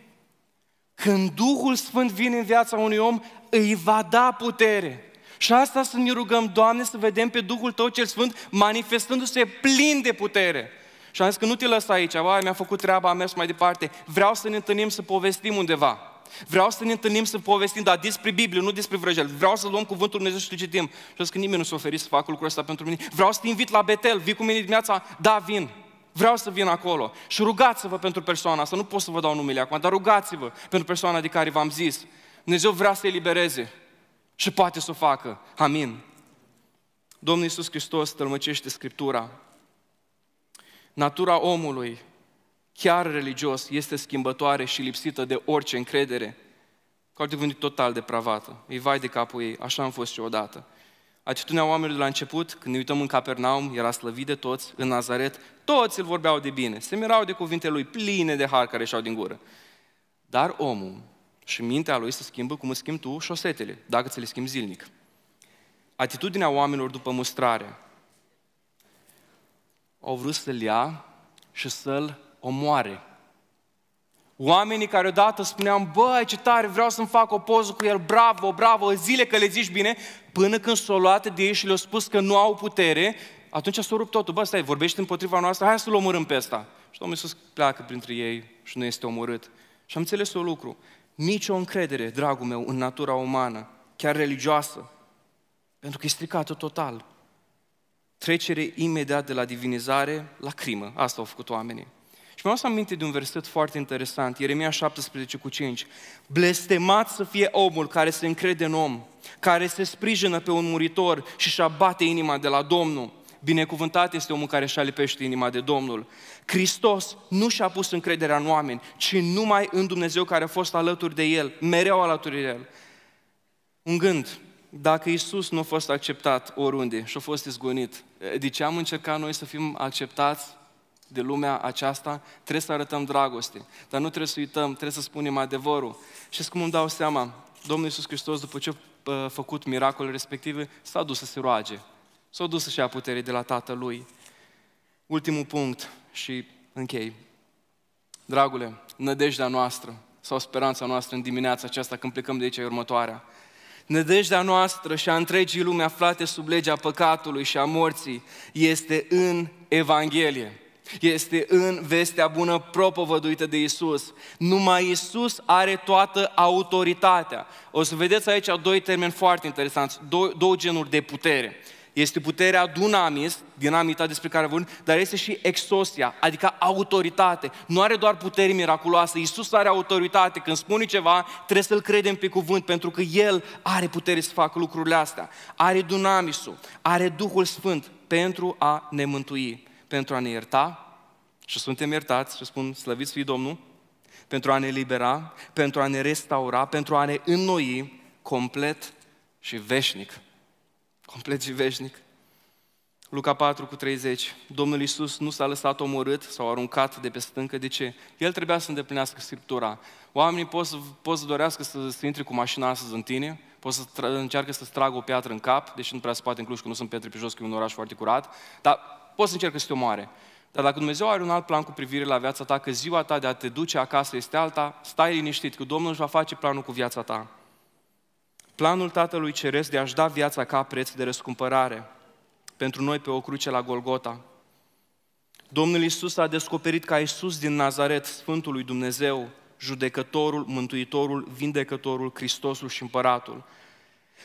Când Duhul Sfânt vine în viața unui om, îi va da putere. Și asta să ne rugăm, Doamne, să vedem pe Duhul Tău cel Sfânt manifestându-se plin de putere. Și am zis că nu te lăsa aici, vai, mi-a făcut treaba, am mers mai departe. Vreau să ne întâlnim să povestim undeva. Vreau să ne întâlnim să povestim, dar despre Biblie, nu despre vrăjel. Vreau să luăm cuvântul Dumnezeu și să citim. Și am zis că nimeni nu s-a oferit să facă lucrul ăsta pentru mine. Vreau să te invit la Betel, vii cu mine dimineața? Da, vin. Vreau să vin acolo. Și rugați-vă pentru persoana asta. Nu pot să vă dau numele acum, dar rugați-vă pentru persoana de care v-am zis. Dumnezeu vrea să elibereze și poate să o facă. Amin. Domnul Iisus Hristos tălmăcește Scriptura. Natura omului, chiar religios, este schimbătoare și lipsită de orice încredere. Cu alte cuvinte, total depravată. Îi vai de capul ei, așa am fost și odată. Atitudinea oamenilor de la început, când ne uităm în Capernaum, era slăvit de toți, în Nazaret, toți îl vorbeau de bine, se mirau de cuvinte lui, pline de har care ieșeau din gură. Dar omul și mintea lui se schimbă cum îți schimbi tu șosetele, dacă ți le schimbi zilnic. Atitudinea oamenilor după mustrare au vrut să-l ia și să-l omoare. Oamenii care odată spuneam, băi, ce tare, vreau să-mi fac o poză cu el, bravo, bravo, zile că le zici bine, până când s-au luat de ei și le-au spus că nu au putere, atunci s-a rupt totul. Bă, stai, vorbești împotriva noastră, hai să-l omorâm pe ăsta. Și Domnul Iisus pleacă printre ei și nu este omorât. Și am înțeles un lucru. Nici o încredere, dragul meu, în natura umană, chiar religioasă, pentru că e stricată total. Trecere imediat de la divinizare la crimă. Asta au făcut oamenii. Și mi-am să aminte de un verset foarte interesant, Ieremia 17 cu 5. Blestemat să fie omul care se încrede în om, care se sprijină pe un muritor și și abate inima de la Domnul. Binecuvântat este omul care își alipește inima de Domnul. Hristos nu și-a pus încrederea în oameni, ci numai în Dumnezeu care a fost alături de El, mereu alături de El. Un gând, dacă Isus nu a fost acceptat oriunde și a fost izgonit, de ce am încercat noi să fim acceptați de lumea aceasta? Trebuie să arătăm dragoste, dar nu trebuie să uităm, trebuie să spunem adevărul. Și cum îmi dau seama, Domnul Iisus Hristos, după ce a făcut miracolul respective, s-a dus să se roage. S-a dus să-și ia putere de la Tatălui. Ultimul punct și închei. Dragule, nădejdea noastră sau speranța noastră în dimineața aceasta când plecăm de aici e următoarea. Nădejdea noastră și a întregii lume aflate sub legea păcatului și a morții este în Evanghelie. Este în vestea bună propovăduită de Isus. Numai Isus are toată autoritatea. O să vedeți aici doi termeni foarte interesanți, două, două genuri de putere. Este puterea dunamis, dinamita despre care vorbim, dar este și exosia, adică autoritate. Nu are doar putere miraculoasă, Iisus are autoritate. Când spune ceva, trebuie să-L credem pe cuvânt, pentru că El are putere să facă lucrurile astea. Are dunamisul, are Duhul Sfânt pentru a ne mântui, pentru a ne ierta și suntem iertați și spun, slăviți fii Domnul, pentru a ne libera, pentru a ne restaura, pentru a ne înnoi complet și veșnic complet și veșnic. Luca 4 cu 30. Domnul Iisus nu s-a lăsat omorât sau aruncat de pe stâncă. De ce? El trebuia să îndeplinească Scriptura. Oamenii pot să, pot să dorească să, să intre cu mașina să zântine, pot să tra- încearcă să tragă o piatră în cap, deși nu prea se poate în Cluj, că nu sunt pietre pe jos, că e un oraș foarte curat, dar pot să încercă să te omoare. Dar dacă Dumnezeu are un alt plan cu privire la viața ta, că ziua ta de a te duce acasă este alta, stai liniștit, că Domnul își va face planul cu viața ta. Planul Tatălui Ceresc de a-și da viața ca preț de răscumpărare pentru noi pe o cruce la Golgota. Domnul Isus a descoperit ca Isus din Nazaret, Sfântul lui Dumnezeu, judecătorul, mântuitorul, vindecătorul, Hristosul și împăratul.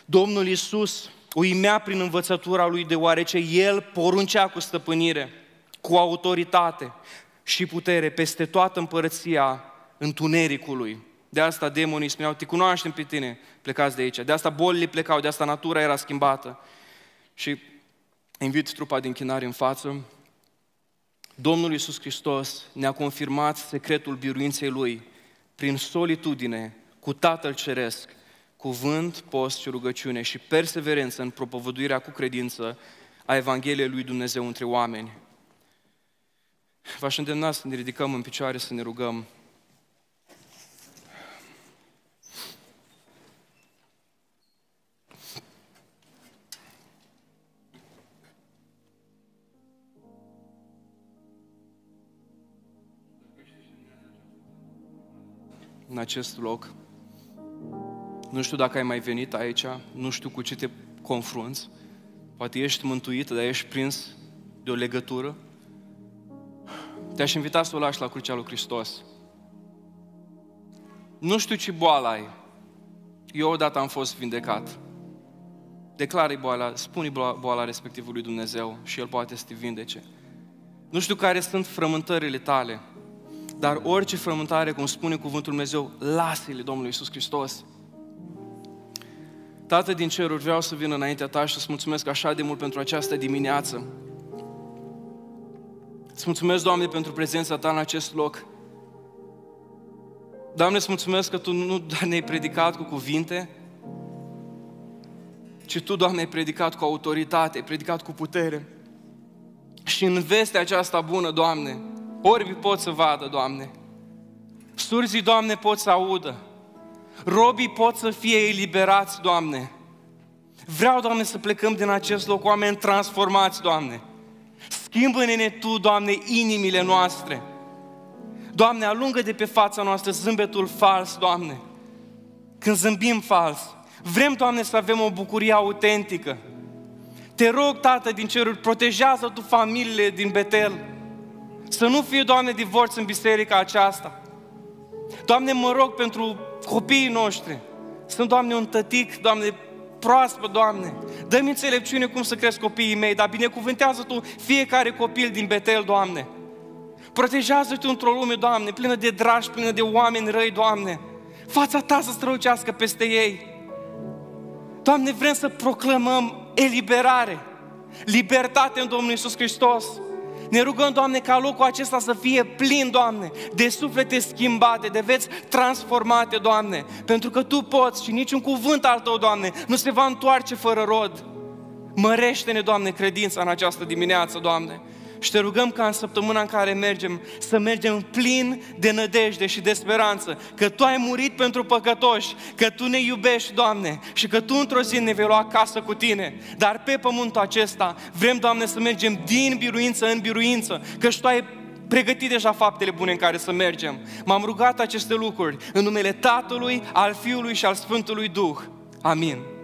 Domnul Isus uimea prin învățătura lui deoarece El poruncea cu stăpânire, cu autoritate și putere peste toată împărăția întunericului. De asta demonii spuneau, te cunoaștem pe tine, plecați de aici. De asta bolile plecau, de asta natura era schimbată. Și invit trupa din chinare în față. Domnul Iisus Hristos ne-a confirmat secretul biruinței Lui prin solitudine, cu Tatăl Ceresc, cuvânt, post și rugăciune și perseverență în propovăduirea cu credință a Evangheliei Lui Dumnezeu între oameni. V-aș îndemna să ne ridicăm în picioare, să ne rugăm. în acest loc. Nu știu dacă ai mai venit aici, nu știu cu ce te confrunți. Poate ești mântuit, dar ești prins de o legătură. Te-aș invita să o lași la crucea lui Hristos. Nu știu ce boală ai. Eu odată am fost vindecat. Declară boala, spune boala respectivului Dumnezeu și El poate să te vindece. Nu știu care sunt frământările tale, dar orice frământare, cum spune cuvântul Dumnezeu, lasă-le Domnului Iisus Hristos. Tată din ceruri, vreau să vin înaintea ta și să-ți mulțumesc așa de mult pentru această dimineață. Îți mulțumesc, Doamne, pentru prezența Ta în acest loc. Doamne, îți mulțumesc că Tu nu doar ne-ai predicat cu cuvinte, ci Tu, Doamne, ai predicat cu autoritate, ai predicat cu putere. Și în vestea aceasta bună, Doamne, orbi pot să vadă, Doamne. Surzii, Doamne, pot să audă. Robii pot să fie eliberați, Doamne. Vreau, Doamne, să plecăm din acest loc oameni transformați, Doamne. Schimbă-ne Tu, Doamne, inimile noastre. Doamne, alungă de pe fața noastră zâmbetul fals, Doamne. Când zâmbim fals. Vrem, Doamne, să avem o bucurie autentică. Te rog, Tată din ceruri, protejează Tu familiile din Betel. Să nu fie, Doamne, divorț în biserica aceasta. Doamne, mă rog pentru copiii noștri. Sunt, Doamne, un tătic, Doamne, proaspăt, Doamne. Dă-mi înțelepciune cum să cresc copiii mei, dar binecuvântează Tu fiecare copil din Betel, Doamne. Protejează-te într-o lume, Doamne, plină de dragi, plină de oameni răi, Doamne. Fața Ta să strălucească peste ei. Doamne, vrem să proclamăm eliberare, libertate în Domnul Iisus Hristos. Ne rugăm, Doamne, ca locul acesta să fie plin, Doamne, de suflete schimbate, de veți transformate, Doamne, pentru că Tu poți și niciun cuvânt al Tău, Doamne, nu se va întoarce fără rod. Mărește-ne, Doamne, credința în această dimineață, Doamne. Și te rugăm ca în săptămâna în care mergem să mergem plin de nădejde și de speranță, că Tu ai murit pentru păcătoși, că Tu ne iubești, Doamne, și că Tu într-o zi ne vei lua acasă cu Tine. Dar pe pământul acesta vrem, Doamne, să mergem din biruință în biruință, că Tu ai pregătit deja faptele bune în care să mergem. M-am rugat aceste lucruri în numele Tatălui, al Fiului și al Sfântului Duh. Amin.